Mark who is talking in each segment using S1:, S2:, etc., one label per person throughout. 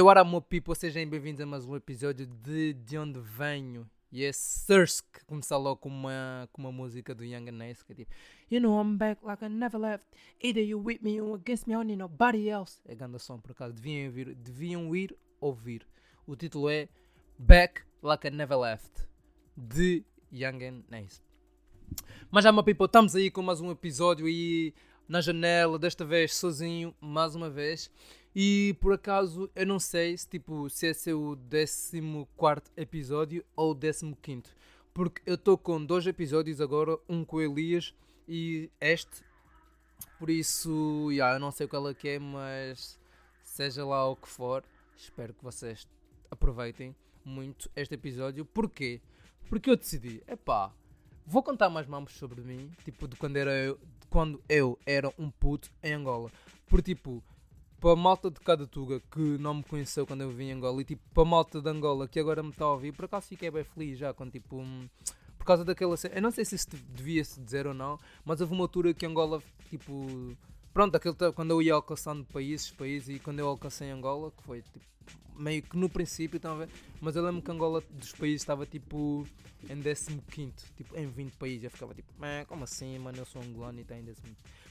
S1: What up, meu people? Sejam bem-vindos a mais um episódio de De Onde Venho. Yes, sirs, que começar logo com uma, com uma música do Young and Ace, que é tipo You know I'm back like I never left. Either you with me or against me, need nobody else. É grande som, por acaso, deviam, vir, deviam ir ouvir. O título é Back Like I Never Left De Young and Ace Mas já, meu people, estamos aí com mais um episódio e na janela, desta vez sozinho, mais uma vez e por acaso eu não sei se, tipo, se esse é o 14 episódio ou o 15. Porque eu estou com dois episódios agora, um com Elias e este. Por isso, yeah, eu não sei qual é que é, mas seja lá o que for, espero que vocês aproveitem muito este episódio. Porquê? Porque eu decidi, epá, vou contar mais mamos sobre mim, tipo, de quando, era eu, quando eu era um puto em Angola. Por tipo, para a malta de cada tuga que não me conheceu quando eu vim em Angola e tipo para a malta de Angola que agora me está a ouvir, por acaso fiquei bem feliz já quando tipo. Um, por causa daquela. Eu não sei se isso devia-se dizer ou não, mas houve uma altura que Angola, tipo. Pronto, aquele, quando eu ia alcançando países, países, e quando eu alcancei Angola, que foi tipo meio que no princípio, ver? Mas eu lembro que Angola dos países estava tipo em 15, tipo em 20 países. Eu ficava tipo, como assim, mano? Eu sou angolano e está em 15.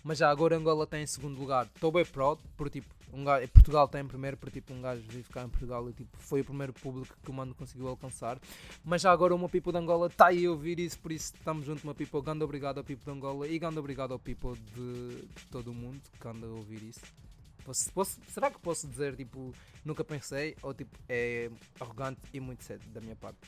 S1: Mas já agora Angola está em segundo lugar. Estou bem proud, por tipo, um gajo, Portugal está em primeiro, por tipo, um gajo vive cá em Portugal e tipo, foi o primeiro público que o mano conseguiu alcançar. Mas já agora uma people de Angola está aí a ouvir isso, por isso estamos junto, uma people. Ganda obrigado ao people de Angola e ganda obrigado ao people de, de todo o mundo que anda a ouvir isso. Posso, posso, será que posso dizer tipo nunca pensei ou tipo é arrogante e muito cedo da minha parte?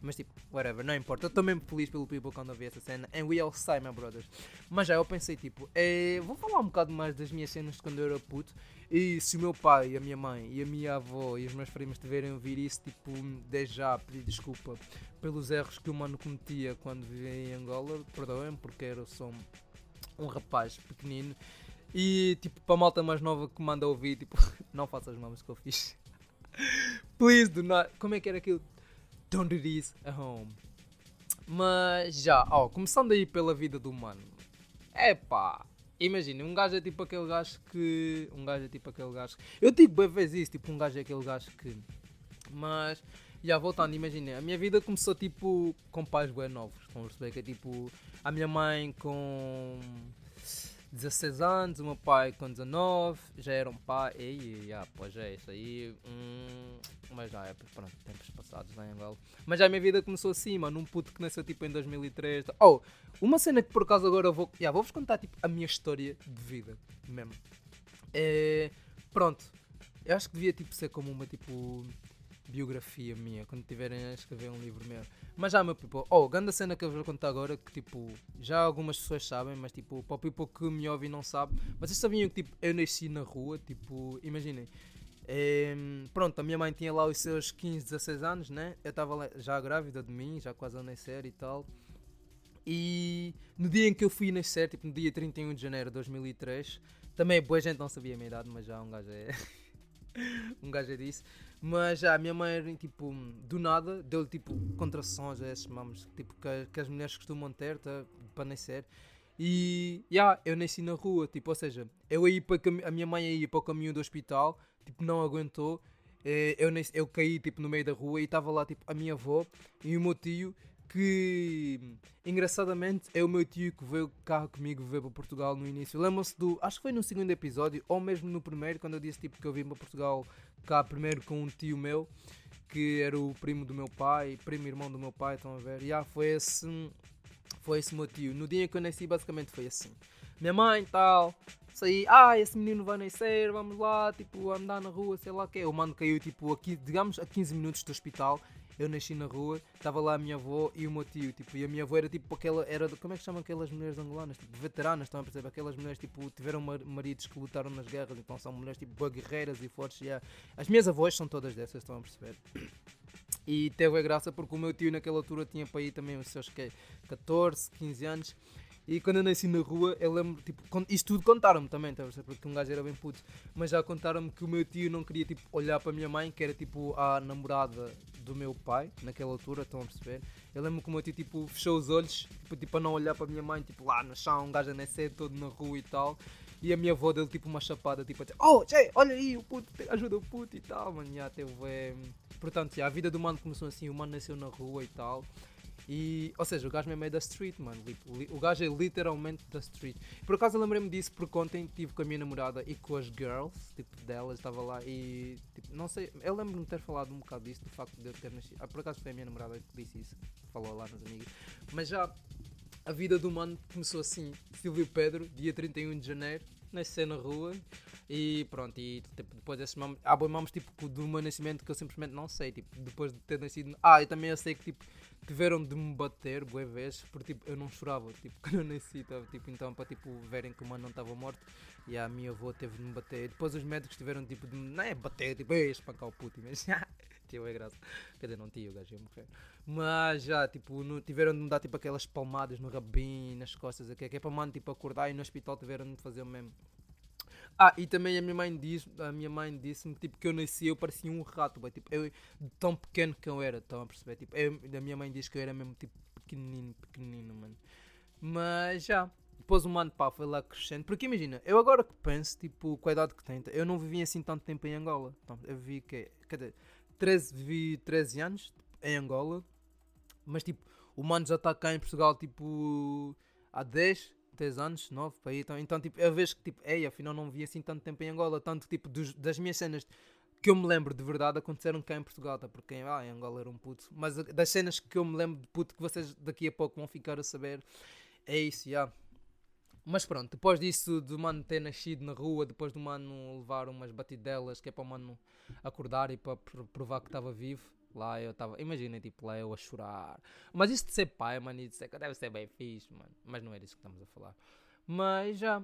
S1: Mas tipo, whatever, não importa. Eu estou mesmo feliz pelo people quando eu essa cena. And we all say, my brothers. Mas já eu pensei tipo, é, vou falar um bocado mais das minhas cenas de quando eu era puto. E se o meu pai, a minha mãe e a minha avó e os meus primos tiverem ouvir isso, tipo, desde já pedir desculpa pelos erros que o mano cometia quando vivia em Angola, perdoem porque era só um rapaz pequenino e tipo, para a malta mais nova que manda ouvir, tipo, não faça as mamas que eu fiz. Please do not. Como é que era aquilo? Don't do this at home. Mas já, ó, começando aí pela vida do humano. É pá, imagina, um gajo é tipo aquele gajo que. Um gajo é tipo aquele gajo que. Eu digo bem vezes isso, tipo, um gajo é aquele gajo que. Mas, já voltando, imagina, a minha vida começou tipo com pais bem novos. Vamos perceber que é tipo. A minha mãe com 16 anos, o meu pai com 19, já era um pai, e já, pois é, isso aí, hum, mas já é, pronto, tempos passados em Angola. Mas já a minha vida começou assim, mano, um puto que nasceu tipo em 2003. Oh, uma cena que por acaso agora vou, já, vou-vos contar tipo a minha história de vida, mesmo. É, pronto, eu acho que devia tipo ser como uma tipo biografia minha, quando tiverem a escrever um livro meu. Mas já, meu people, oh, grande cena que eu vou contar agora, que tipo, já algumas pessoas sabem, mas tipo, para o people que me ouve e não sabe, vocês sabiam que tipo, eu nasci na rua, tipo, imaginem. É, pronto, a minha mãe tinha lá os seus 15, 16 anos, né? Eu estava já grávida de mim, já quase a nascer e tal. E no dia em que eu fui nascer, tipo no dia 31 de janeiro de 2003, também boa gente não sabia a minha idade, mas já um gajo é. um gajo é disso. Mas já, a minha mãe, tipo, do nada, deu-lhe tipo contrações a esses mamos tipo, que, que, as mulheres costumam ter tá, para nascer. E já, eu nasci na rua, tipo, ou seja, eu aí para a minha mãe ia para o caminho do hospital, tipo, não aguentou. Eu, eu caí tipo no meio da rua e estava lá tipo a minha avó e o meu tio que engraçadamente é o meu tio que veio cá comigo veio para Portugal no início. Lembram-se do. Acho que foi no segundo episódio, ou mesmo no primeiro, quando eu disse tipo que eu vim para Portugal cá primeiro com um tio meu, que era o primo do meu pai, primo irmão do meu pai, estão a ver? Yeah, foi esse. Foi esse meu tio. No dia que eu nasci, basicamente foi assim. Minha mãe tal, saí, ah, esse menino vai nascer, vamos lá, tipo, andar na rua, sei lá o que. O mano caiu, tipo, aqui, digamos, a 15 minutos do hospital eu nasci na rua, estava lá a minha avó e o meu tio, tipo, e a minha avó era tipo aquela, era, como é que chamam aquelas mulheres angolanas? Tipo, veteranas, estão a perceber? Aquelas mulheres, tipo, tiveram maridos que lutaram nas guerras, então são mulheres, tipo, guerreiras e fortes, yeah. As minhas avós são todas dessas, estão a perceber? E teve a graça porque o meu tio naquela altura tinha para aí também os seus que, 14, 15 anos e quando eu nasci na rua, eu lembro, tipo, isto tudo contaram-me também, tá, porque um gajo era bem puto, mas já contaram-me que o meu tio não queria, tipo, olhar para a minha mãe, que era, tipo, a namorada do meu pai, naquela altura, estão a perceber? Eu lembro que o meu tio, tipo, fechou os olhos, tipo, tipo, a não olhar para a minha mãe, tipo, lá no chão, um gajo a nascer todo na rua e tal. E a minha avó deu tipo uma chapada, tipo oh, tchê, olha aí, o puto, ajuda o puto e tal, mano. Teve. É... Portanto, já, a vida do mano começou assim, o mano nasceu na rua e tal. E, ou seja, o gajo mesmo é da street, mano. O gajo é literalmente da street. Por acaso eu lembrei-me disso porque ontem estive com a minha namorada e com as girls, tipo, delas, estava lá e, tipo, não sei, eu lembro-me de ter falado um bocado disso, do facto de eu ter nascido. Ah, por acaso foi a minha namorada que disse isso, falou lá nas amigas. Mas já, a vida do mano começou assim. Silvio Pedro, dia 31 de janeiro, nasceu na rua e pronto, e tipo, depois desses há boi mamos tipo do meu nascimento que eu simplesmente não sei, tipo, depois de ter nascido. Ah, e também eu sei que tipo tiveram de me bater boas vezes, porque tipo, eu não chorava, tipo, quando eu nasci, tava, tipo, então para tipo, verem que o mano não estava morto, e a minha avó teve de me bater. Depois os médicos tiveram tipo de não é bater, tipo, é espancar o puto, mas tio é graça. Quer dizer, não tinha, o gajo ia morrer. Mas já, tipo, no, tiveram de me dar tipo aquelas palmadas no rabinho, nas costas, aqui, que é para mano tipo acordar e no hospital tiveram de fazer o mesmo. Ah, e também a minha mãe diz, a minha mãe disse-me tipo que eu nasci eu parecia um rato, bem, tipo, eu tão pequeno que eu era, estão a perceber? Tipo, eu, a minha mãe diz que eu era mesmo tipo pequenino, pequenino, mano. Mas já, depois o mano pá foi lá crescendo, porque imagina, eu agora que penso, tipo, com a idade que tenho, eu não vivi assim tanto tempo em Angola. Então, eu vi que, dizer, 13, vivi 13 anos em Angola, mas tipo, o mano já está cá em Portugal tipo há 10, 10 anos, 9 para aí. Então, então tipo, eu vejo que tipo, ei, afinal não vi assim tanto tempo em Angola, tanto tipo dos, das minhas cenas que eu me lembro de verdade aconteceram cá em Portugal, tá? porque ah, em Angola era um puto. Mas das cenas que eu me lembro de puto que vocês daqui a pouco vão ficar a saber, é isso, já. Yeah. Mas pronto, depois disso, do mano ter nascido na rua, depois do mano levar umas batidelas, que é para o mano acordar e para provar que estava vivo, Lá eu estava, imaginem, tipo, lá eu a chorar. Mas isso de ser pai, mano, e de ser, deve ser bem fixe, mano. Mas não é disso que estamos a falar. Mas já.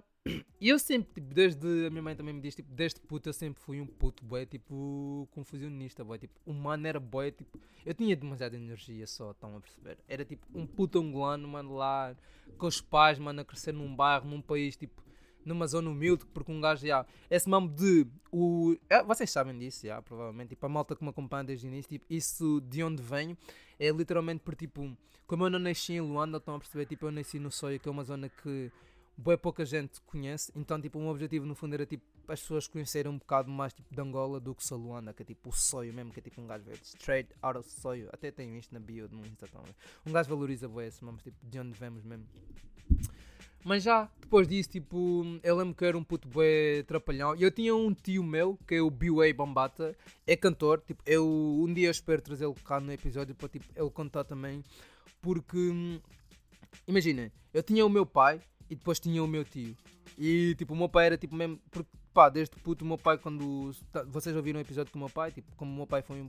S1: E eu sempre, tipo, desde. A minha mãe também me diz, tipo, desde puto eu sempre fui um puto boy, tipo, confusionista, boy. Tipo, o mano era boy, tipo. Eu tinha demasiada energia só, estão a perceber? Era tipo um puto angolano, mano, lá com os pais, mano, a crescer num bairro, num país, tipo numa zona humilde, porque um gajo já. Esse mambo de. O, é, vocês sabem disso, já, provavelmente. Tipo, a malta que me acompanha desde o início, tipo, isso de onde venho é literalmente por tipo. Como eu não nasci em Luanda, estão a perceber? Tipo, eu nasci no Soio, que é uma zona que bem pouca gente conhece. Então, tipo, meu objetivo no fundo era tipo as pessoas conhecerem um bocado mais tipo de Angola do que só Luanda, que é tipo o Soio mesmo, que é tipo um gajo verde, straight out of Soio. Até tenho isto na bio no Insta também. Um gajo valoriza bem esse, mas tipo, de onde vemos mesmo. Mas já, depois disso, tipo, eu lembro que era um puto bué trapalhão. E eu tinha um tio meu, que é o B.A. Bambata, é cantor. Tipo, eu um dia espero trazê-lo cá no episódio para tipo, ele contar também. Porque, imagina, eu tinha o meu pai e depois tinha o meu tio. E tipo, o meu pai era tipo mesmo. Porque pá, desde puto, o meu pai, quando. Tá, vocês ouviram o episódio com o meu pai? Tipo, como o meu pai foi um.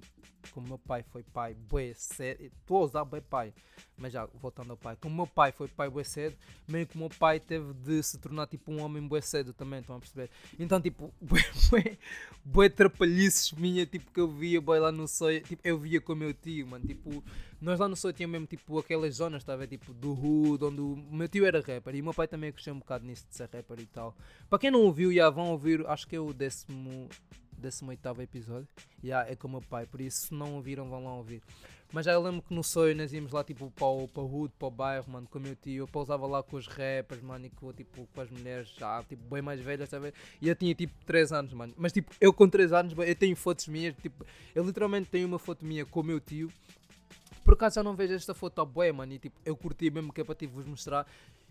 S1: Como o meu pai foi pai, bué cedo. Estou a usar bem pai, mas já voltando ao pai. Como o meu pai foi pai bué cedo, meio que o meu pai teve de se tornar tipo um homem bué cedo também, estão a perceber? Então, tipo, bué, bué, bué trapalhices minha, tipo, que eu via bué lá no sonho. Tipo, eu via com o meu tio, mano. Tipo, nós lá no sonho tinha mesmo, tipo, aquelas zonas, estava tipo, do hood, onde o meu tio era rapper e o meu pai também cresceu um bocado nisso de ser rapper e tal. Para quem não ouviu, já vão ouvir acho que é o décimo, décimo oitavo episódio. Yeah, é com o meu pai, por isso se não ouviram, vão lá ouvir. Mas já eu lembro que no sonho nós íamos lá tipo para o, para o hood, para o bairro, mano, com o meu tio. Eu pousava lá com os rappers, mano, e com, tipo, com as mulheres já, tipo, bem mais velhas, sabe? E eu tinha tipo 3 anos, mano. Mas tipo, eu com 3 anos, eu tenho fotos minhas, tipo, eu literalmente tenho uma foto minha com o meu tio. Por acaso eu não vejo esta foto a boé, mano, e tipo, eu curti mesmo que é para tipo, vos mostrar.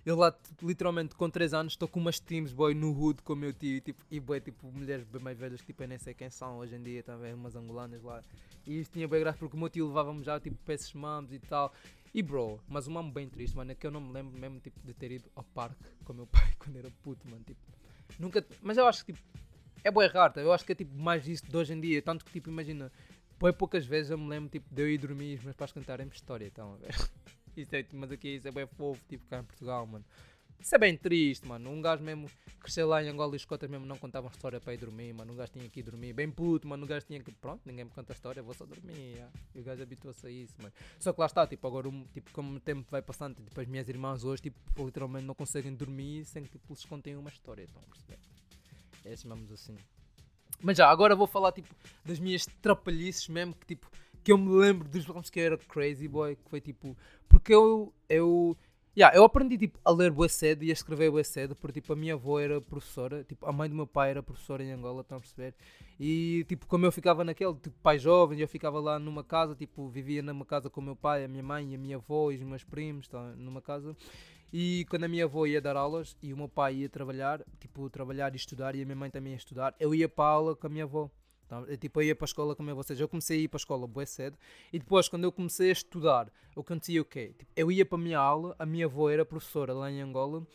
S1: Eu lá, literalmente, com 3 anos, estou com umas teams, boy, no hood com o meu tio, tipo, e boy, tipo, mulheres bem mais velhas, tipo, eu nem sei quem são hoje em dia, também, umas angolanas lá. E isso tinha bem graça, porque o meu tio levava-me já, tipo, para esses mamos e tal. E bro, mas um mamo bem triste, mano, é que eu não me lembro mesmo, tipo, de ter ido ao parque com o meu pai quando era puto, mano, tipo, nunca, mas eu acho que, tipo, é boa raro, tá? eu acho que é, tipo, mais isso de hoje em dia, tanto que, tipo, imagina, bem poucas vezes eu me lembro, tipo, de eu ir dormir e os meus pais cantarem-me história, então, a ver. Isso é, mas aqui isso é bem fofo, tipo cá em Portugal, mano. Isso é bem triste, mano. Um gajo mesmo cresceu lá em Angola e os cotas mesmo não contavam história para ir dormir, mano. Um gajo tinha que ir dormir bem puto, mano. Um gajo tinha que. Pronto, ninguém me conta a história, vou só dormir. E o gajo habituou-se a isso, mano. Só que lá está, tipo, agora, tipo, como o tempo vai passando, tipo, as minhas irmãs hoje, tipo, literalmente não conseguem dormir sem que tipo, lhes contem uma história, estão a perceber? É assim, vamos assim. Mas já, agora vou falar, tipo, das minhas trapalhices mesmo, que tipo, que eu me lembro dos filmes que era Crazy Boy, que foi tipo, porque eu, eu Yeah, eu aprendi tipo, a ler bué cedo e a escrever bué cedo, porque tipo, a minha avó era professora, tipo, a mãe do meu pai era professora em Angola, estão a perceber? E tipo, como eu ficava naquele, tipo, pai jovem, eu ficava lá numa casa, tipo, vivia numa casa com o meu pai, a minha mãe, a minha avó e os meus primos, tá, numa casa. E quando a minha avó ia dar aulas e o meu pai ia trabalhar, tipo, trabalhar e estudar, e a minha mãe também ia estudar, eu ia para a aula com a minha avó. Eu, tipo, eu ia para a escola com a minha avó. Ou seja, eu comecei a ir para a escola bué cedo. E depois, quando eu comecei a estudar, que acontecia o quê? Tipo, eu ia para a minha aula, a minha avó era professora lá em Angola.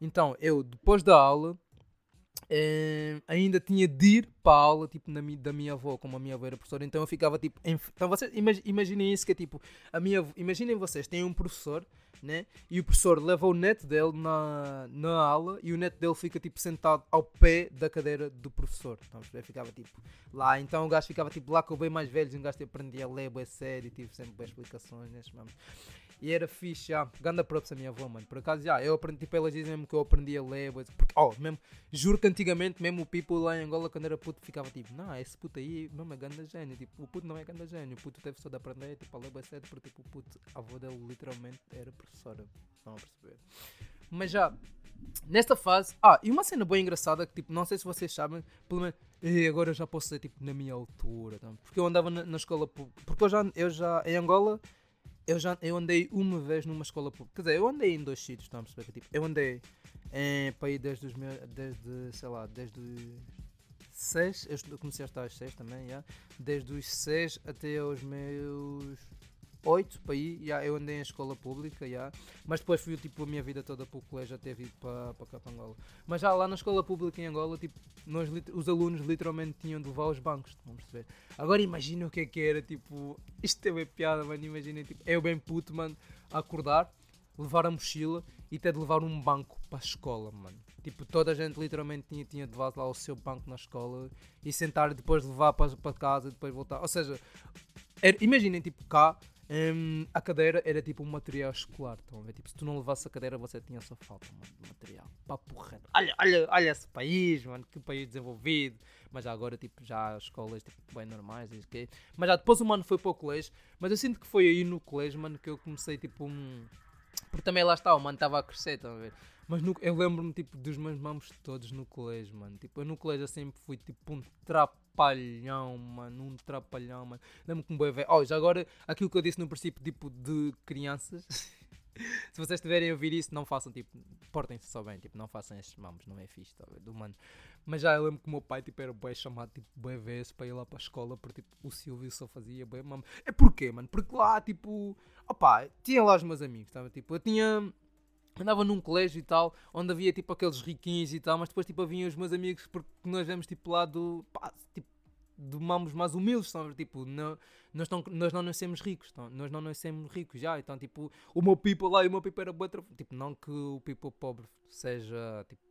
S1: Então, eu, depois da aula, eh, ainda tinha de ir para a aula tipo, na, da minha avó, como a minha avó era professora, então eu ficava tipo. Em, então vocês imaginem isso que é tipo. A minha, imaginem vocês, têm um professor né? E o professor leva o neto dele na, na aula e o neto dele fica tipo sentado ao pé da cadeira do professor. Então, ficava tipo lá. Então o gajo ficava tipo lá com o bem mais velhos e um gajo tipo, aprendia a ler, é sério, e tive sempre boas explicações momentos. E era fixe, já. Ganda props a minha avó, mano. Por acaso, já, eu aprendi, tipo, elas dizem mesmo que eu aprendi a ler, porque, oh, mesmo, juro que antigamente, mesmo o people lá em Angola, quando era puto, ficava tipo, não, esse puto aí não é ganda gênio. Tipo, o puto não é ganda gênio. O puto teve só de aprender, tipo, a ler cedo, porque, tipo, o puto, a avó dele literalmente era professora. Estão a perceber? Mas já, nesta fase, ah, e uma cena bem engraçada que, tipo, não sei se vocês sabem, pelo menos, e agora eu já posso ser, tipo, na minha altura, tá? porque eu andava na, na escola pública, porque eu já, eu já, em Angola, eu já eu andei uma vez numa escola pública. Quer dizer, eu andei em dois sítios, estão a perceber? Tipo, eu andei em, para ir desde os meus. Desde, sei lá, desde os 6. Eu comecei a estar aos 6 também, já. Desde os 6 até aos meus 8 para ir, yeah, eu andei em escola pública, yeah, mas depois fui tipo a minha vida toda para o colégio até vir para, para cá para Angola. Mas já lá na escola pública em Angola, tipo, nós, os alunos literalmente tinham de levar os bancos, vamos perceber. Agora imagina o que é que era, tipo, isto é bem piada, mano, imagina, tipo, eu bem puto, mano, acordar, levar a mochila e ter de levar um banco para a escola, mano. Tipo, toda a gente literalmente tinha, tinha de levar lá o seu banco na escola e sentar e depois levar para, para casa e depois voltar. Ou seja, imaginem, tipo, cá um, a cadeira era tipo um material escolar, estão? Tipo, se tu não levasses a cadeira, você tinha só falta mano, de material. Papo reto. Olha, olha, olha esse país, mano, que país desenvolvido. Mas já agora, tipo, já as escolas, tipo, bem normais, que Mas já depois o mano foi para o colégio. Mas eu sinto que foi aí no colégio, mano, que eu comecei, tipo, um... Porque também lá está, o mano estava a crescer, estão a ver? Mas no, eu lembro-me tipo, dos meus mamos todos no colégio, mano. Tipo, eu no colégio sempre fui tipo um trapalhão, mano. Um trapalhão, mano. Lembro-me que um boi velho. Oh, já agora, aquilo que eu disse no princípio, tipo, de crianças. Se vocês estiverem a ouvir isso, não façam, tipo, portem-se só bem, tipo, não façam estes mamos, não é fixe, tá, do mano. Mas já eu lembro que o meu pai, tipo, era bem chamado, tipo, bem vezes para ir lá para a escola, porque, tipo, o Silvio só fazia bem mamo. É porquê, mano? Porque lá, tipo, opá, tinha lá os meus amigos, estava, tipo, eu tinha andava num colégio e tal, onde havia tipo aqueles riquinhos e tal, mas depois tipo haviam os meus amigos porque nós vemos tipo lá do pá, tipo de mamos mais humildes, sabe? tipo, não, nós, não, nós não nascemos ricos, então, nós não nascemos ricos já, então tipo, o meu people lá e o meu people era outra, tipo, não que o people pobre seja tipo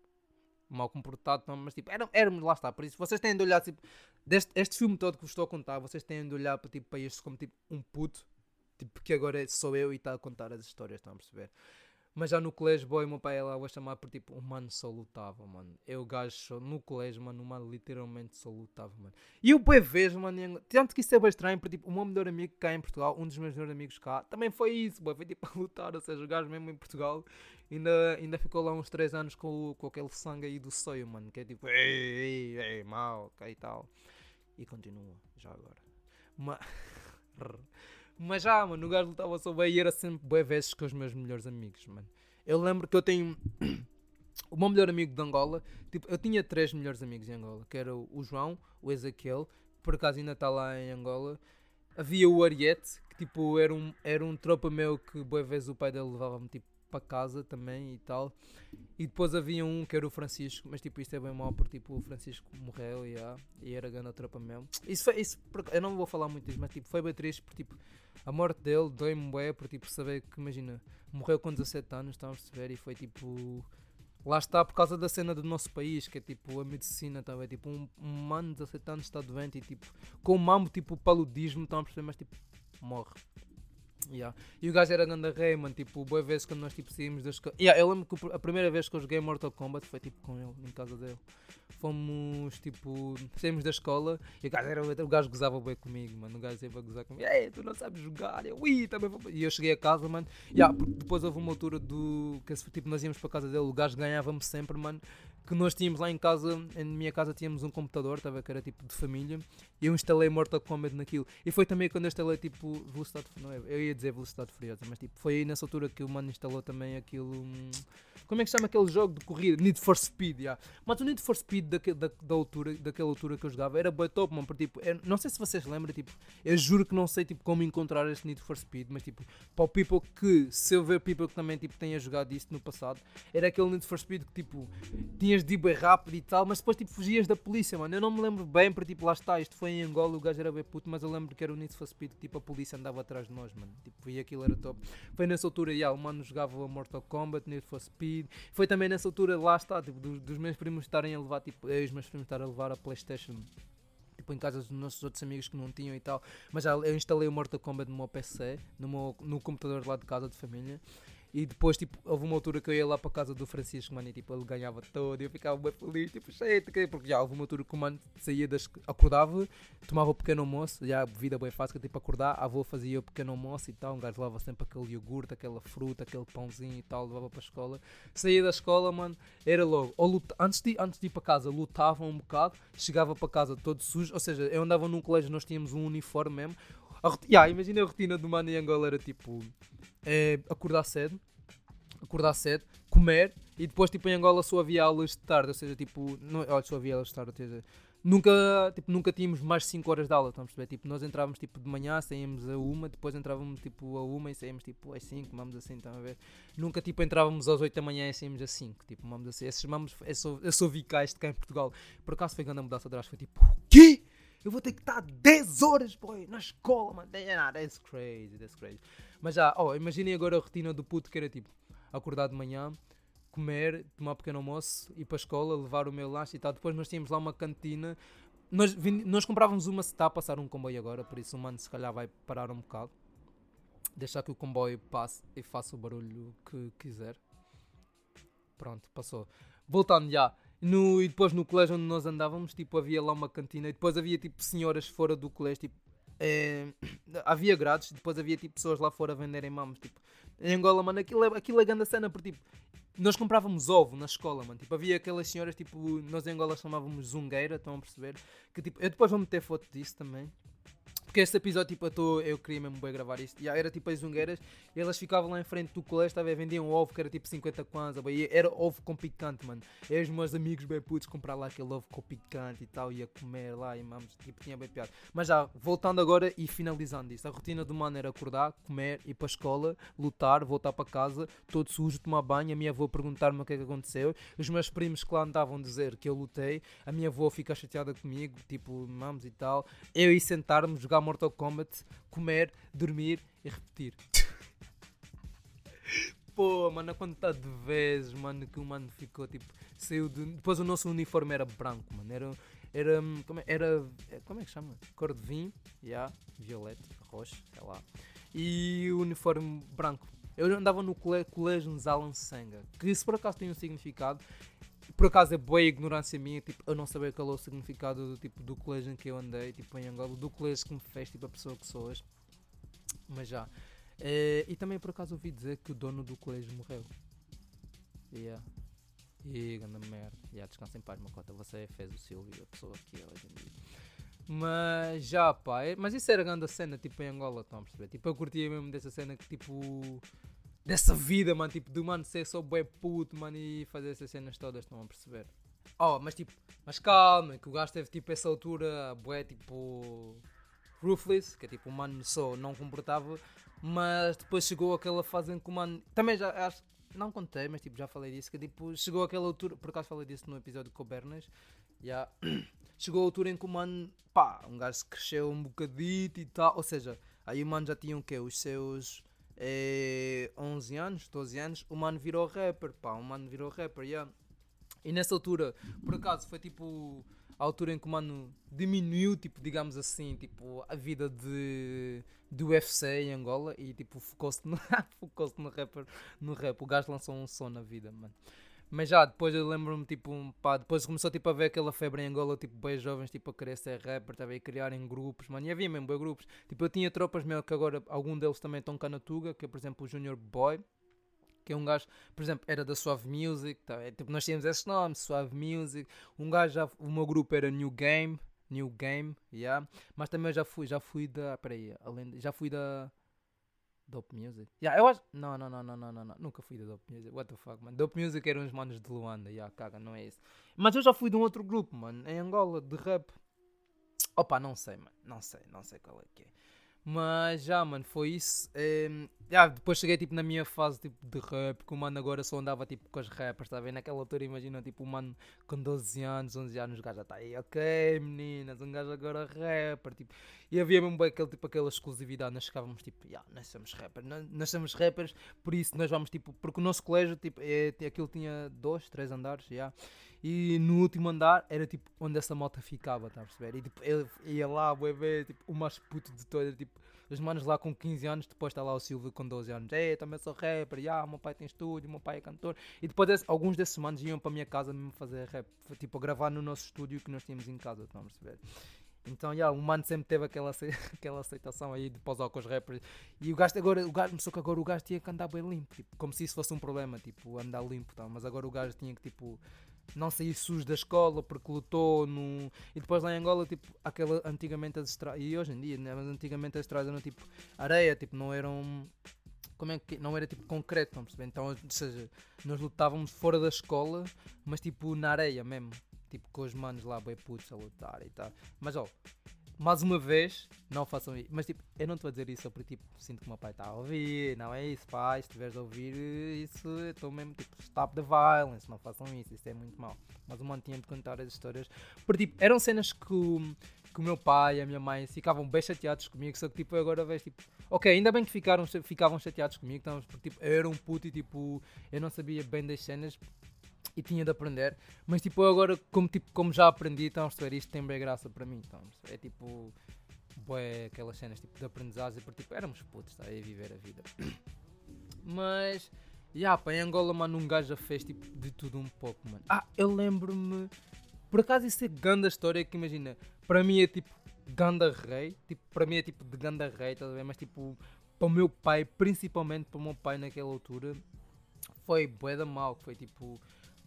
S1: mal comportado, não, mas tipo, éramos, lá está, por isso vocês têm de olhar tipo, deste, este filme todo que vos estou a contar, vocês têm de olhar para, tipo, para isto como tipo um puto, tipo, que agora sou eu e está a contar as histórias, estão a perceber? Mas já no colégio, boy, meu pai lá a chamar por tipo, o mano só lutava, mano. Eu, gajo, no colégio, mano, o mano literalmente só lutava, mano. E o vejo, mano, tanto que isso é bem estranho, porque tipo, o meu melhor amigo cá em Portugal, um dos meus melhores amigos cá, também foi isso, boy, foi tipo a lutar, ou seja, o gajo mesmo em Portugal ainda, ainda ficou lá uns 3 anos com, com aquele sangue aí do sonho, mano, que é tipo, ei, ei, ei, mal, ok e tal. E continua, já agora. Mas. Mas já, mano, o gajo lutava só bem e era sempre boas vezes com os meus melhores amigos, mano. Eu lembro que eu tenho. o meu melhor amigo de Angola, tipo, eu tinha três melhores amigos em Angola, que era o João, o Ezequiel, que por acaso ainda está lá em Angola. Havia o Ariete, que tipo, era um, era um tropa meu que boas vezes o pai dele levava-me tipo para casa também e tal. E depois havia um que era o Francisco, mas tipo isto é bem mal porque tipo o Francisco morreu e, era grande tropa mesmo. Isso foi, isso, eu não vou falar muito disso, mas tipo foi bem triste porque tipo a morte dele dói-me bem por tipo saber que imagina, morreu com 17 anos, estão a perceber? E foi tipo lá está por causa da cena do nosso país, que é tipo a medicina também, tipo um, um mano de 17 anos está doente e tipo com o mambo tipo paludismo, estão a perceber? Mas tipo morre. Yeah. E o gajo era ganda rei, mano. Tipo, boa vez quando nós tipo, saímos da escola. Yeah, eu lembro que a primeira vez que eu joguei Mortal Kombat foi tipo com ele, em casa dele. Fomos tipo, saímos da escola e o gajo, era, o gajo gozava bem comigo, mano. O gajo sempre a gozar comigo. Ei, tu não sabes jogar. Eu, Ui, também vou. E eu cheguei a casa, mano. Yeah, depois houve uma altura do. que tipo, nós íamos para a casa dele, o gajo ganhava-me sempre, mano que nós tínhamos lá em casa, na minha casa tínhamos um computador, estava que era tipo de família, e eu instalei Mortal Kombat naquilo. E foi também quando eu instalei tipo Velocidade, não é, eu ia dizer Velocidade Furiosa, mas tipo, foi aí nessa altura que o mano instalou também aquilo. Hum, como é que chama aquele jogo de corrida? Need for Speed, yeah. Mas o Need for Speed daque, da, da altura, daquela altura que eu jogava era bem top, mano. Tipo, eu, não sei se vocês lembram, tipo, eu juro que não sei tipo, como encontrar este Need for Speed, mas tipo, para o people que, se eu ver people que também tipo, tenha jogado isso no passado, era aquele Need for Speed que tipo, tinhas de ir bem rápido e tal, mas depois tipo, fugias da polícia, mano. Eu não me lembro bem, porque tipo, lá está, isto foi em Angola, o gajo era bem puto, mas eu lembro que era o Need for Speed que tipo, a polícia andava atrás de nós, mano. Tipo, e aquilo era top. Foi nessa altura, yeah, o mano jogava Mortal Kombat, Need for Speed, foi também nessa altura, lá está, tipo, dos, dos meus primos estarem a levar, tipo, eu e os meus primos estarem a levar a Playstation tipo, em casa dos nossos outros amigos que não tinham e tal. Mas já eu instalei o Mortal Kombat no meu PC, no, meu, no computador lá de casa de família. E depois, tipo, houve uma altura que eu ia lá para casa do Francisco, mano, e tipo, ele ganhava todo, e eu ficava bem feliz, tipo, cheio, porque já houve uma altura que o mano saía das. acordava, tomava o pequeno almoço, já vida bem fácil, tipo, acordar, a avó fazia o pequeno almoço e tal, um gajo levava sempre aquele iogurte, aquela fruta, aquele pãozinho e tal, levava para a escola. Saía da escola, mano, era logo, luta, antes, de, antes de ir para casa, lutava um bocado, chegava para casa todo sujo, ou seja, eu andava num colégio, nós tínhamos um uniforme mesmo. A, yeah, imagina a rotina do mano em Angola era tipo é, acordar cedo, acordar cedo, comer e depois tipo em Angola só havia aulas de tarde, ou seja, tipo, não, olha, só havia aulas de tarde, ou seja, nunca, tipo, nunca tínhamos mais 5 horas de aula, estamos a perceber? Tipo, nós entrávamos tipo de manhã, saímos a uma, depois entrávamos tipo a uma e saímos tipo às 5, vamos assim, estão a ver? Nunca tipo entrávamos às 8 da manhã e saímos às 5, tipo, vamos assim. Esses mamos, eu sou, eu sou vicais de cá em Portugal. Por acaso foi grande a mudança atrás, foi tipo, o quê? Eu vou ter que estar 10 horas, boy, na escola, mano. That's crazy, that's crazy. Mas já, oh, imaginem agora a rotina do puto que era tipo, acordar de manhã, comer, tomar pequeno almoço, ir para a escola, levar o meu lanche e tal. Depois nós tínhamos lá uma cantina. Nós, nós comprávamos uma, está a passar um comboio agora, por isso o mano se calhar vai parar um bocado. Deixar que o comboio passe e faça o barulho que quiser. Pronto, passou. Voltando já. No, e depois no colégio onde nós andávamos, tipo, havia lá uma cantina e depois havia tipo senhoras fora do colégio, tipo, é, havia grades, depois havia tipo pessoas lá fora a venderem mamos, tipo, em Angola, mano, aquilo é, aquilo é grande cena, porque tipo, nós comprávamos ovo na escola, mano. Tipo, havia aquelas senhoras, tipo, nós em Angola chamávamos zungueira, estão a perceber? Que tipo, eu depois vou meter foto disso também. Porque este episódio, tipo, eu, tô, eu queria mesmo bem gravar isto. E era tipo as zungueiras, e elas ficavam lá em frente do colégio, estava vender um ovo que era tipo 50 kwanza, era ovo com picante, mano. E os meus amigos bem putos comprar lá aquele ovo com picante e tal, ia comer lá, e mamos, tipo, tinha bem piada. Mas já, voltando agora e finalizando isto, a rotina do mano era acordar, comer, ir para a escola, lutar, voltar para casa, todo sujo, tomar banho, a minha avó perguntar-me o que é que aconteceu, os meus primos que lá andavam a dizer que eu lutei, a minha avó fica chateada comigo, tipo, mamos e tal, eu ir sentar-me, jogar Mortal Kombat, comer, dormir e repetir. Pô, mano, a quantidade de vezes, mano, que o mano ficou tipo. Saiu de. Depois o nosso uniforme era branco, mano. Era. Era. Como é, era, como é que chama? Cor de vinho, yeah, violeta, roxo, sei lá. E o uniforme branco. Eu andava no colégio Zalan Sanga, que isso por acaso tem um significado por acaso é boa ignorância minha, tipo, eu não sabia qual é o significado do, tipo, do colégio em que eu andei, tipo, em Angola, do colégio que me fez, tipo, a pessoa que sou hoje. Mas já. É, e também por acaso ouvi dizer que o dono do colégio morreu. Yeah. E grande merda. Yeah, descansa em paz, Macota. Você fez o Silvio, a pessoa que é hoje em dia. Mas já, pá. É, mas isso era grande cena, tipo, em Angola, estão a perceber? Tipo, eu curtia mesmo dessa cena que, tipo dessa vida, mano, tipo, do mano ser só bué puto, mano, e fazer essas cenas todas, estão a perceber? Oh, mas tipo, mas calma, que o gajo teve tipo essa altura, bué, tipo, ruthless, que é tipo, o mano só não comportava, mas depois chegou aquela fase em que o mano, também já acho, não contei, mas tipo, já falei disso, que tipo, chegou aquela altura, por acaso falei disso no episódio com o Bernas, já, chegou a altura em que o mano, pá, um gajo cresceu um bocadito e tal, ou seja, aí o mano já tinha o quê? Os seus é, 11 anos, 12 anos, o mano virou rapper, pá, o mano virou rapper, yeah. E nessa altura, por acaso, foi tipo a altura em que o mano diminuiu, tipo, digamos assim, tipo, a vida de, do UFC em Angola e tipo, focou-se no, focou no rapper, no rap. O gajo lançou um som na vida, mano. Mas já, depois eu lembro-me, tipo, pá, depois começou tipo, a ver aquela febre em Angola, tipo, bem jovens, tipo, a querer ser rapper, estava a criarem grupos, mano, e havia mesmo bem grupos. Tipo, eu tinha tropas mesmo que agora, algum deles também estão cá na Tuga, que é, por exemplo, o Junior Boy, que é um gajo, por exemplo, era da Suave Music, tá, é, tipo, nós tínhamos esses nomes, Suave Music, um gajo, já, o meu grupo era New Game, New Game, yeah, mas também eu já fui, já fui da, peraí, além, já fui da Dope Music? Yeah, eu acho. Não, não, não, não, não, não. Nunca fui da Dope Music. What the fuck, man. Dope Music eram os manos de Luanda. Yeah, caga, não é isso. Mas eu já fui de um outro grupo, mano. Em Angola, de rap. Opa, não sei, mano. Não sei, não sei qual é que é. Mas já, mano, foi isso. Um, já, depois cheguei tipo na minha fase tipo, de rap, que o mano agora só andava tipo com as rappers, tá vendo? Naquela altura, imagina, tipo, um mano com 12 anos, 11 anos, o gajo já está aí, ok, meninas, um gajo agora rapper, tipo, e havia mesmo bem aquele, tipo, aquela exclusividade, nós chegávamos tipo, yeah, nós somos rappers, nós, nós somos rappers, por isso nós vamos tipo, porque o nosso colégio, tipo, é, aquilo tinha dois, três andares, já. Yeah, e no último andar era tipo onde essa moto ficava, tá a perceber? E tipo, ele ia lá, bebê, tipo, o mais puto de todo, tipo, os manos lá com 15 anos, depois está lá o Silvio com 12 anos, ei, também sou rapper, yeah, meu pai tem estúdio, meu pai é cantor. E depois desse, alguns desses manos iam para a minha casa mesmo fazer rap, tipo, a gravar no nosso estúdio que nós tínhamos em casa, estão a perceber? Então, yeah, o mano sempre teve aquela, aquela aceitação aí de pausar com os rappers. E o gajo agora, o gajo começou que agora o gajo tinha que andar bem limpo, tipo, como se isso fosse um problema, tipo, andar limpo, tá? mas agora o gajo tinha que, tipo, não sair sujo da escola porque lutou no. E depois lá em Angola, tipo, aquela antigamente as estradas. E hoje em dia, né? mas antigamente as estradas eram tipo areia, tipo, não eram. Como é que. Não era tipo concreto, não perceber? Então, ou seja, nós lutávamos fora da escola, mas tipo na areia mesmo. Tipo, com os manos lá, bem putos a lutar e tal. Mas ó, mais uma vez, não façam isso. Mas tipo, eu não estou a dizer isso porque tipo, sinto que o meu pai está a ouvir. Não é isso, pai. Se estiveres a ouvir isso, estou mesmo tipo, stop the violence. Não façam isso, isso é muito mal. Mas o mano tinha de contar as histórias. Porque tipo, eram cenas que o, que o meu pai e a minha mãe ficavam bem chateados comigo. Só que tipo, eu agora vejo tipo, ok, ainda bem que ficaram, ficavam chateados comigo. Então, porque tipo, eu era um puto e tipo, eu não sabia bem das cenas e tinha de aprender, mas tipo agora como, tipo, como já aprendi, então ver isto tem bem graça para mim, então é tipo boé, aquelas cenas tipo, de aprendizagem, porque tipo, éramos putos, tá, a viver a vida. Mas, já, yeah, pá, em Angola, mano, um gajo já fez tipo de tudo um pouco, mano. Ah, eu lembro-me, por acaso isso é ganda história que imagina, para mim é tipo ganda rei, tipo, para mim é tipo de ganda rei, tá a ver? Mas tipo, para o meu pai, principalmente para o meu pai naquela altura, foi bué da mal, foi tipo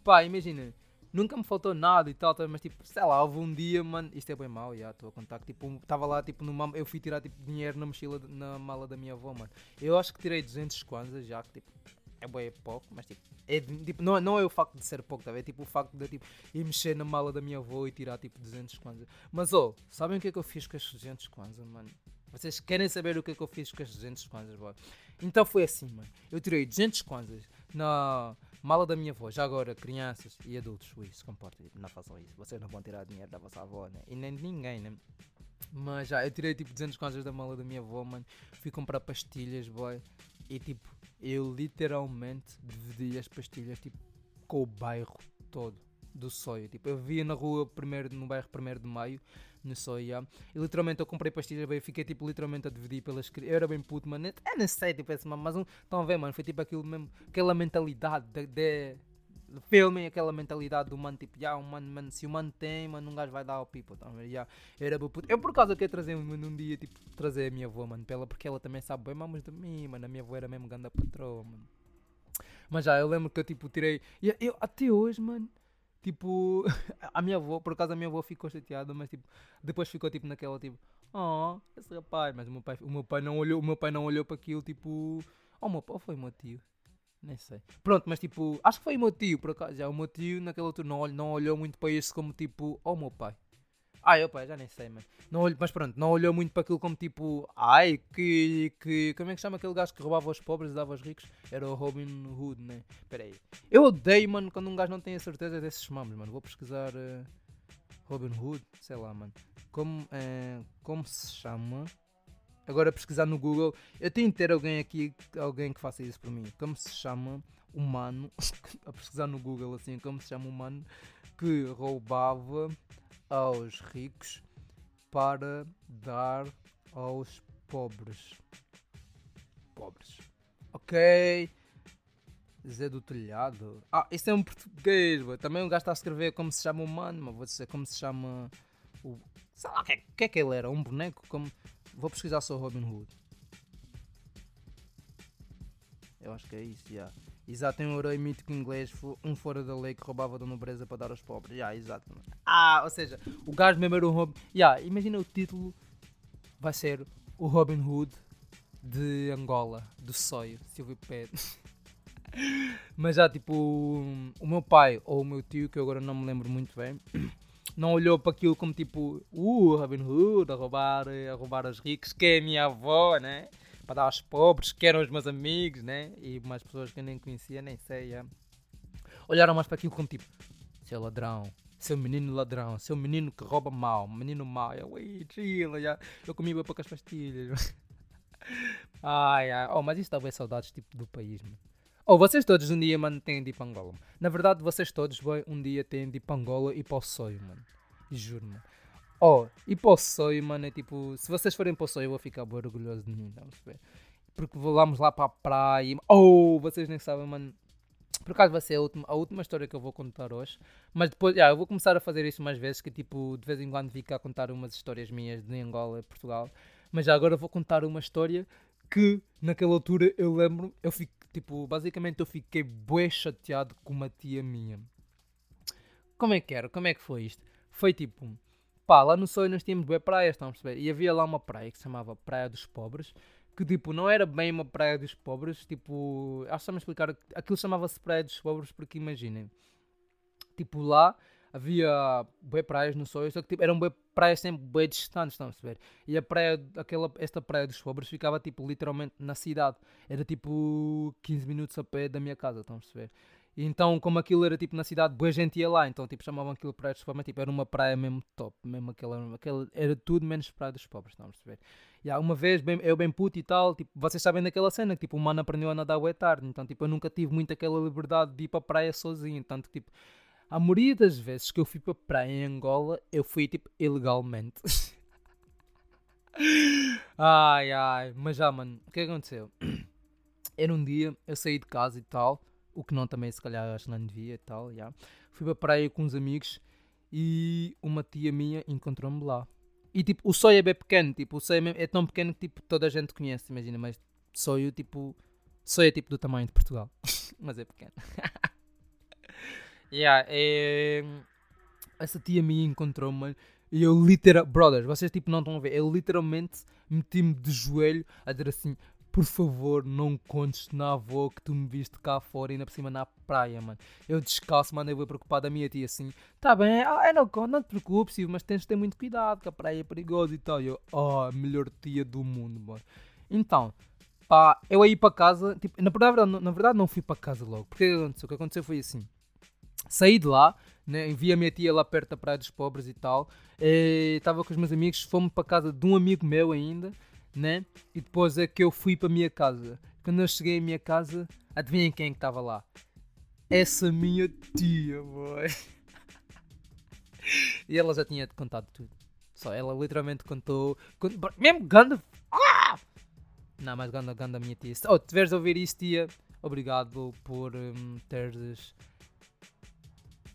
S1: pá, imagina, nunca me faltou nada e tal, mas tipo, sei lá, houve um dia, mano, isto é bem mau, já estou a contar que tipo, estava lá, tipo, numa, eu fui tirar tipo, dinheiro na mochila, na mala da minha avó, mano. Eu acho que tirei 200 kwanzas já, que tipo, é bem pouco, mas tipo, é, tipo não, não é o facto de ser pouco, tá? é tipo o facto de tipo, ir mexer na mala da minha avó e tirar tipo 200 kwanzas. Mas oh, sabem o que é que eu fiz com estes 200 kwanzas, mano? Vocês querem saber o que é que eu fiz com estes 200 kwanzas, boy? Então foi assim, mano. Eu tirei 200 kwanzas na, Mala da minha avó, já agora, crianças e adultos, ui, se comportem, não façam isso. Vocês não vão tirar dinheiro da vossa avó, né? E nem de ninguém, né? Mas já, eu tirei tipo 200 coisas da mala da minha avó, mano. Fui comprar pastilhas, boy. E tipo, eu literalmente dividi as pastilhas tipo com o bairro todo do Soia. Tipo, eu via na rua primeiro, no bairro 1 de Maio no Soia. E literalmente eu comprei pastilhas, bem, fiquei tipo literalmente a dividir pelas crianças. Eu era bem puto, mano. Eu não sei, tipo, esse, mas um, estão a ver, mano, foi tipo aquilo mesmo, aquela mentalidade de, de filme, aquela mentalidade do mano, tipo, yeah, um mano, se o mano tem, mano, um gajo vai dar ao people, tá yeah, era puto. Eu por causa que trazer mano, um dia, tipo, trazer a minha avó, mano, pela, porque ela também sabe bem mamas de mim, mano, a minha avó era mesmo ganda patroa, mano. Mas já, eu lembro que eu, tipo, tirei, eu até hoje, mano, Tipo, a minha avó, por acaso a minha avó ficou chateada, mas tipo, depois ficou tipo naquela tipo, oh, esse rapaz, mas o meu pai, o meu pai não olhou, o meu pai não olhou para aquilo, tipo, oh, meu pai, foi meu tio. Nem sei. Pronto, mas tipo, acho que foi o meu tio, por acaso. Já o meu tio naquela altura não, não olhou muito para isso como tipo, oh meu pai. Ah, eu pá, já nem sei, mas, não olho, mas pronto, não olhou muito para aquilo como tipo, ai, que, que, como é que chama aquele gajo que roubava os pobres e dava aos ricos? Era o Robin Hood, né? Espera aí. Eu odeio, mano, quando um gajo não tem a certeza desses nomes, mano. Vou pesquisar uh, Robin Hood, sei lá, mano. Como, uh, como se chama? Agora pesquisar no Google. Eu tenho que ter alguém aqui, alguém que faça isso por mim. Como se chama o mano, a pesquisar no Google assim, como se chama o mano que roubava aos ricos para dar aos pobres. Pobres. Ok. Zé do Telhado. Ah, isso é um português. Também o gajo está a escrever como se chama o mano, mas vou dizer como se chama o. Sei lá, o que, é, que é que ele era? Um boneco? Como... Vou pesquisar só Robin Hood. Eu acho que é isso, já. Yeah. Exato, tem um herói mítico inglês, um fora da lei que roubava da nobreza para dar aos pobres. Yeah, exato. Ah, ou seja, o gajo mesmo era um Robin. Yeah, imagina o título vai ser o Robin Hood de Angola, do Soio, Silvio Pedro. Mas já, tipo, o meu pai ou o meu tio, que eu agora não me lembro muito bem, não olhou para aquilo como tipo, uh, Robin Hood, a roubar, a roubar os ricos, que é a minha avó, né? Para dar aos pobres, que eram os meus amigos, né? E mais pessoas que eu nem conhecia, nem sei, é. Olharam mais para aquilo como tipo, seu ladrão, seu menino ladrão, seu menino que rouba mal, menino mau. Eu, ui, chila, já. Eu comi bem poucas pastilhas. ai, ai. Oh, mas dá bem saudades tipo, do país, mano. Oh, vocês todos um dia, mano, têm de ir para Angola. Na verdade, vocês todos um dia têm de ir para Angola e para o Soio, mano. Juro, mano. Oh, e para o Soio, mano, é tipo... Se vocês forem para o Soio, eu vou ficar bem orgulhoso de mim, não Porque vamos lá para a praia. Oh, vocês nem sabem, mano. Por acaso vai ser a última, a última história que eu vou contar hoje. Mas depois, yeah, eu vou começar a fazer isso mais vezes. Que tipo, de vez em quando fico a contar umas histórias minhas de Angola e Portugal. Mas já agora vou contar uma história que naquela altura eu lembro, eu fico, tipo, basicamente eu fiquei bué chateado com uma tia minha. Como é que era? Como é que foi isto? Foi tipo, pá, lá no sonho nós tínhamos bué praias, estão a perceber? E havia lá uma praia que se chamava Praia dos Pobres, que tipo, não era bem uma praia dos pobres, tipo, acho que me explicar, aquilo chamava-se Praia dos Pobres porque imaginem, tipo lá havia bem praias no Soio, só que tipo, eram bem praias sempre bem distantes, estão a perceber? E a praia, aquela, esta praia dos pobres ficava tipo literalmente na cidade, era tipo 15 minutos a pé da minha casa, estão a perceber? E então, como aquilo era tipo na cidade, boa gente ia lá, então tipo chamavam aquilo praia dos pobres, tipo, era uma praia mesmo top, mesmo aquela, aquela era tudo menos praia dos pobres, estão a perceber? E há uma vez, bem, eu bem puto e tal, tipo, vocês sabem daquela cena que tipo, o mano aprendeu a nadar bué tarde, então tipo, eu nunca tive muito aquela liberdade de ir para a praia sozinho, tanto que tipo, a maioria das vezes que eu fui para a praia em Angola, eu fui tipo ilegalmente. ai ai, mas já mano, o que aconteceu? Era um dia, eu saí de casa e tal, o que não também se calhar acho que não devia e tal, já. Fui para a praia com uns amigos e uma tia minha encontrou-me lá. E tipo, o sonho é bem pequeno, tipo, o sonho é, é tão pequeno que tipo, toda a gente conhece, imagina, mas sonho tipo, sonho é tipo do tamanho de Portugal, mas é pequeno. Yeah, é... Essa tia minha encontrou-me e eu literalmente. Brothers, vocês tipo não estão a ver. Eu literalmente meti-me de joelho a dizer assim: por favor, não contes na avó que tu me viste cá fora e ainda por cima na praia, mano. Eu descalço, mano, eu vou preocupado. A minha tia assim: tá bem, ah, não conto, não te preocupes, mas tens de ter muito cuidado, que a praia é perigosa e tal. E eu, oh, melhor tia do mundo, mano. Então, pá, eu aí para casa, tipo, na verdade, na verdade não fui para casa logo. Porque o que aconteceu? Foi assim. Saí de lá, né, vi a minha tia lá perto da Praia dos Pobres e tal. Estava com os meus amigos, fomos para casa de um amigo meu ainda, né? E depois é que eu fui para a minha casa. Quando eu cheguei à minha casa, adivinhem quem é que estava lá? Essa minha tia, boy. e ela já tinha contado tudo. Só ela literalmente contou. contou mesmo Ganda. Ah! Não, mas Ganda, Ganda, minha tia. Oh, tiveres a ouvir isso, tia, obrigado por um, teres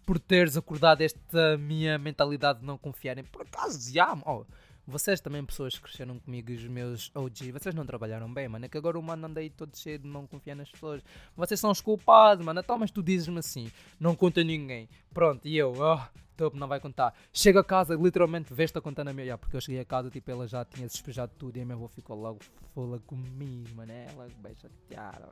S1: por teres acordado esta minha mentalidade de não confiarem. Por acaso, já, oh, vocês também, pessoas que cresceram comigo, os meus OG, vocês não trabalharam bem, mano. É que agora o mano anda aí todo cheio de não confiar nas pessoas. Vocês são os culpados, mano. Então, mas tu dizes-me assim, não conta ninguém. Pronto, e eu, oh, top, não vai contar. Chego a casa, literalmente, veste a contar na minha. porque eu cheguei a casa, tipo, ela já tinha despejado tudo e a minha avó ficou logo fola comigo, mano. Ela bem chateada.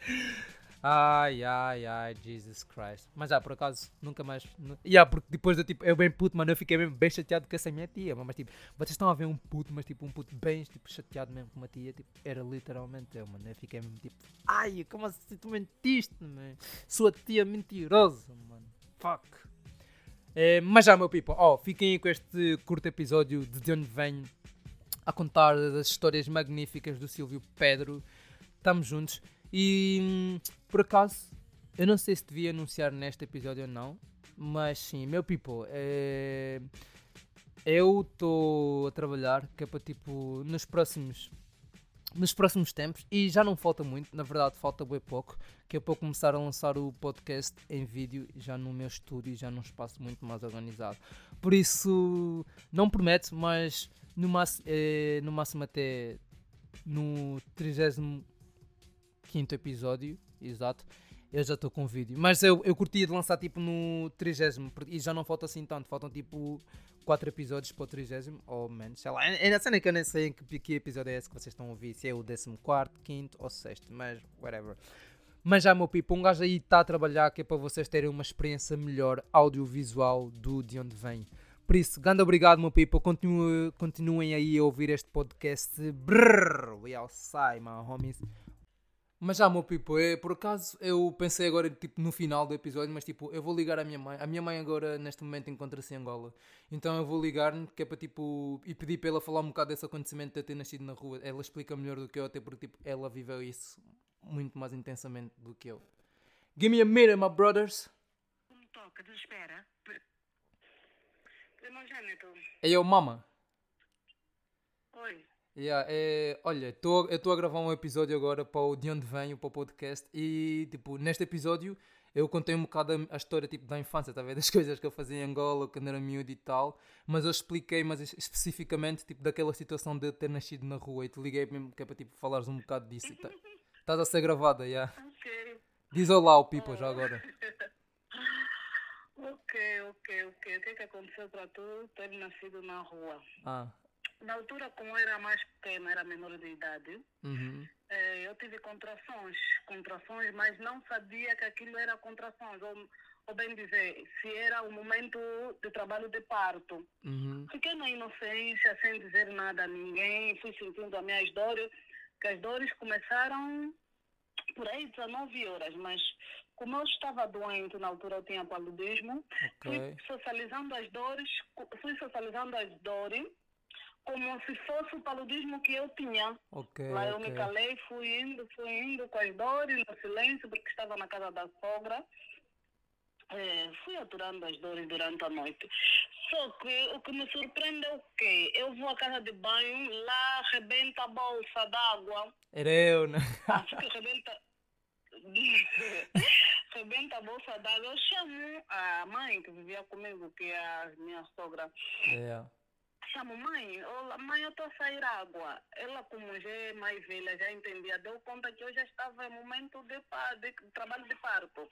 S1: Ai, ai, ai, Jesus Christ. Mas já, por acaso, nunca mais. Yeah, porque depois eu, tipo, eu bem puto, mano, eu fiquei mesmo bem chateado com essa minha tia. Mas, tipo, vocês estão a ver um puto, mas, tipo, um puto bem, tipo, chateado mesmo com uma tia. Tipo, era literalmente eu, mano. Eu fiquei mesmo, tipo, ai, como assim tu mentiste, mano? Sua tia mentirosa, mano. Fuck. É, mas já, meu people, oh, fiquem aí com este curto episódio de De Onde Venho a contar das histórias magníficas do Silvio Pedro. Estamos juntos. E hum, por acaso, eu não sei se devia anunciar neste episódio ou não, Mas sim, meu people, é... eu estou a trabalhar que é para tipo nos próximos nos próximos tempos e já não falta muito, na verdade falta bem pouco, que é para começar a lançar o podcast em vídeo já no meu estúdio, já num espaço muito mais organizado. Por isso, não prometo, mas no máximo, é, no máximo até no 35 episódio, exato, eu já estou com vídeo. Mas eu, eu curtia de lançar tipo no 30 e já não falta assim tanto, faltam tipo 4 episódios para o 30 ou menos, sei lá. É a cena que eu nem sei em que, que episódio é esse que vocês estão a ouvir, se é o 14, 5 ou 6, mas whatever. Mas já, meu pipo, um gajo aí está a trabalhar que é para vocês terem uma experiência melhor audiovisual do de onde vem. Por isso, grande obrigado, meu people. Continue, continuem aí a ouvir este podcast. Brrr, we outside, my homies. Mas já, meu people, é, por acaso eu pensei agora tipo, no final do episódio, mas tipo, eu vou ligar à minha mãe. A minha mãe agora, neste momento, encontra-se em Angola. Então eu vou ligar-lhe, que é para tipo, e pedir para ela falar um bocado desse acontecimento de eu ter nascido na rua. Ela explica melhor do que eu, até porque tipo, ela viveu isso muito mais intensamente do que eu. Give me a minute, my brothers.
S2: Um toque de espera. Primogênito.
S1: Hey, eu, mama.
S2: Oi.
S1: Yeah, é, olha, tô, eu estou a gravar um episódio agora para o De Onde Venho, para o podcast, e tipo, neste episódio eu contei um bocado a, a história tipo, da infância, tá vendo? das coisas que eu fazia em Angola, quando era miúdo e tal, mas eu expliquei mas especificamente tipo, daquela situação de ter nascido na rua e te liguei mesmo que é para tipo, falares um bocado disso. Tá, estás a ser gravada, já. Yeah.
S2: Ok.
S1: Diz olá ao people já agora.
S2: ok, ok, ok. O que é que aconteceu para tu ter nascido na rua?
S1: Ah.
S2: Na altura, como era mais pequena, era menor de idade,
S1: Uhum.
S2: eh, eu tive contrações, contrações, mas não sabia que aquilo era contrações, ou, ou bem dizer, se era o momento de trabalho de parto.
S1: Uhum.
S2: Fiquei na inocência, sem dizer nada a ninguém, fui sentindo as minhas dores, que as dores começaram por aí 19 horas, mas como eu estava doente, na altura eu tinha paludismo,
S1: Ok.
S2: fui socializando as dores, fui socializando as dores como se fosse o paludismo que eu tinha.
S1: Ok.
S2: Lá eu me
S1: ok.
S2: calei, fui indo, fui indo com as dores, no silêncio, porque estava na casa da sogra. É, fui aturando as dores durante a noite. Só que o que me surpreende é o quê? Eu vou à casa de banho, lá arrebenta a bolsa d'água.
S1: Era eu, né?
S2: Acho que rebenta. rebenta a bolsa d'água. Eu chamo a mãe que vivia comigo, que é a minha sogra.
S1: Yeah.
S2: Chamo mãe, olá, mãe, eu estou a sair água. Ela, como já é mais velha, já entendia, deu conta que eu já estava em momento de, pa- de trabalho de parto.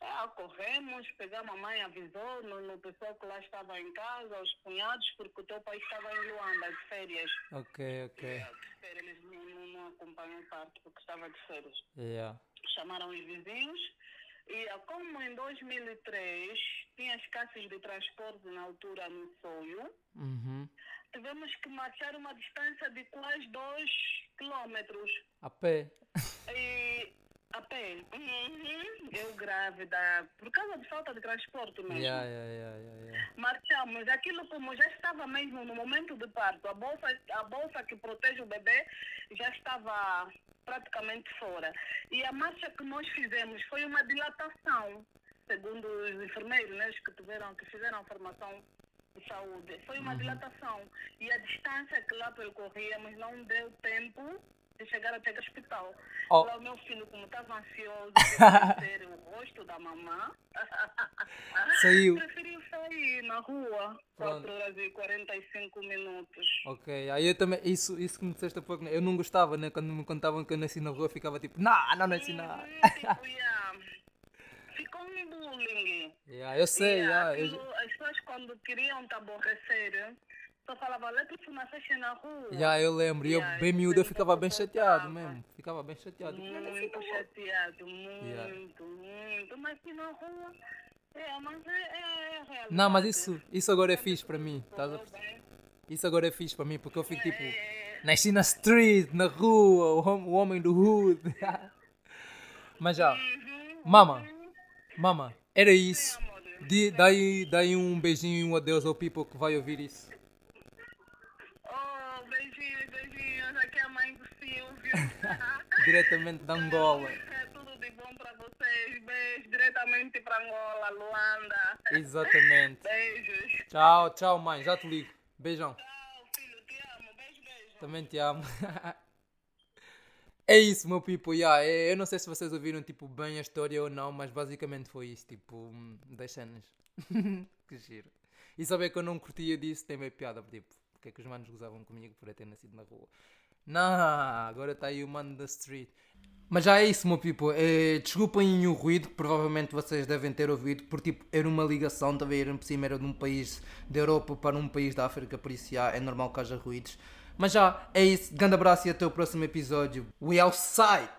S2: Ah, corremos, pegamos a mãe, avisou no, no pessoal que lá estava em casa, os cunhados, porque o teu pai estava em Luanda, de férias.
S1: Ok, ok.
S2: É, de férias, eles não, não, não acompanham o parto, porque estava de férias.
S1: Yeah.
S2: Chamaram os vizinhos e como em 2003 tinha escassez de transporte na altura no Soio,
S1: Uhum.
S2: tivemos que marchar uma distância de quase 2 quilômetros.
S1: A pé.
S2: E a pé. Uhum. Eu grávida, por causa de falta de transporte mesmo.
S1: Yeah, yeah, yeah.
S2: Marchamos, aquilo como já estava mesmo no momento do parto, a bolsa, a bolsa que protege o bebê já estava praticamente fora. E a marcha que nós fizemos foi uma dilatação, segundo os enfermeiros, né, que tiveram, que fizeram a formação de saúde. Foi uma dilatação. E a distância que lá percorríamos não deu tempo de chegar até o hospital.
S1: Oh.
S2: Lá o meu filho, como estava ansioso de ver o rosto da mamã,
S1: Saiu.
S2: preferiu sair na rua
S1: Pronto.
S2: 4 horas e 45 minutos.
S1: Ok, aí eu também, isso, isso que me disseste há pouco, né? eu não gostava, né? Quando me contavam que eu nasci na rua, eu ficava tipo, nah, não nasci na.
S2: Uhum, tipo, yeah. Ficou um bullying.
S1: Yeah, eu sei,
S2: Yeah,
S1: yeah, eu-
S2: As pessoas quando queriam te aborrecer, só Leto, tu nasceste na rua.
S1: yeah, eu lembro, e eu
S2: Yeah,
S1: bem miúdo, eu ficava bem chateado mesmo. Ficava bem chateado. Tipo,
S2: Muito chateado, muito,
S1: Yeah.
S2: muito. Mas aqui na rua, é, mas é, é, é realidade.
S1: Não, mas isso, isso agora é fixe para mim. Estás a perceber? Isso agora é fixe para mim, porque eu fico tipo,
S2: É,
S1: nasci na street, na rua, o hom- o homem do hood. Mas já,
S2: uhum,
S1: Mama.
S2: uhum.
S1: mama, era isso. Di- Dai, dai um beijinho e um adeus ao people que vai ouvir isso.
S2: Oh, beijinhos, beijinhos. Aqui é a mãe do Silvio.
S1: Diretamente da Angola.
S2: É tudo de bom pra vocês. Beijo diretamente diretamente para Angola, Luanda.
S1: Exatamente.
S2: Beijos.
S1: Tchau, tchau, mãe. Já te ligo. Beijão.
S2: Tchau, filho, te amo. Beijo, beijo.
S1: Também te amo. é isso, meu people. Yeah, é- eu não sei se vocês ouviram tipo, bem a história ou não, mas basicamente foi isso. Tipo, hum, das cenas. que giro. E saber que eu não curtia disso tem meio piada. Tipo, porque é que os manos gozavam comigo por eu ter nascido na rua. Não, agora está aí o mano da street. Mas já é isso, meu people. Eh, desculpem o ruído que provavelmente vocês devem ter ouvido, porque tipo, era uma ligação, também era por cima, era de um país da Europa para um país da África, por isso já é normal que haja ruídos. Mas já é isso. Grande abraço e até o próximo episódio. We outside!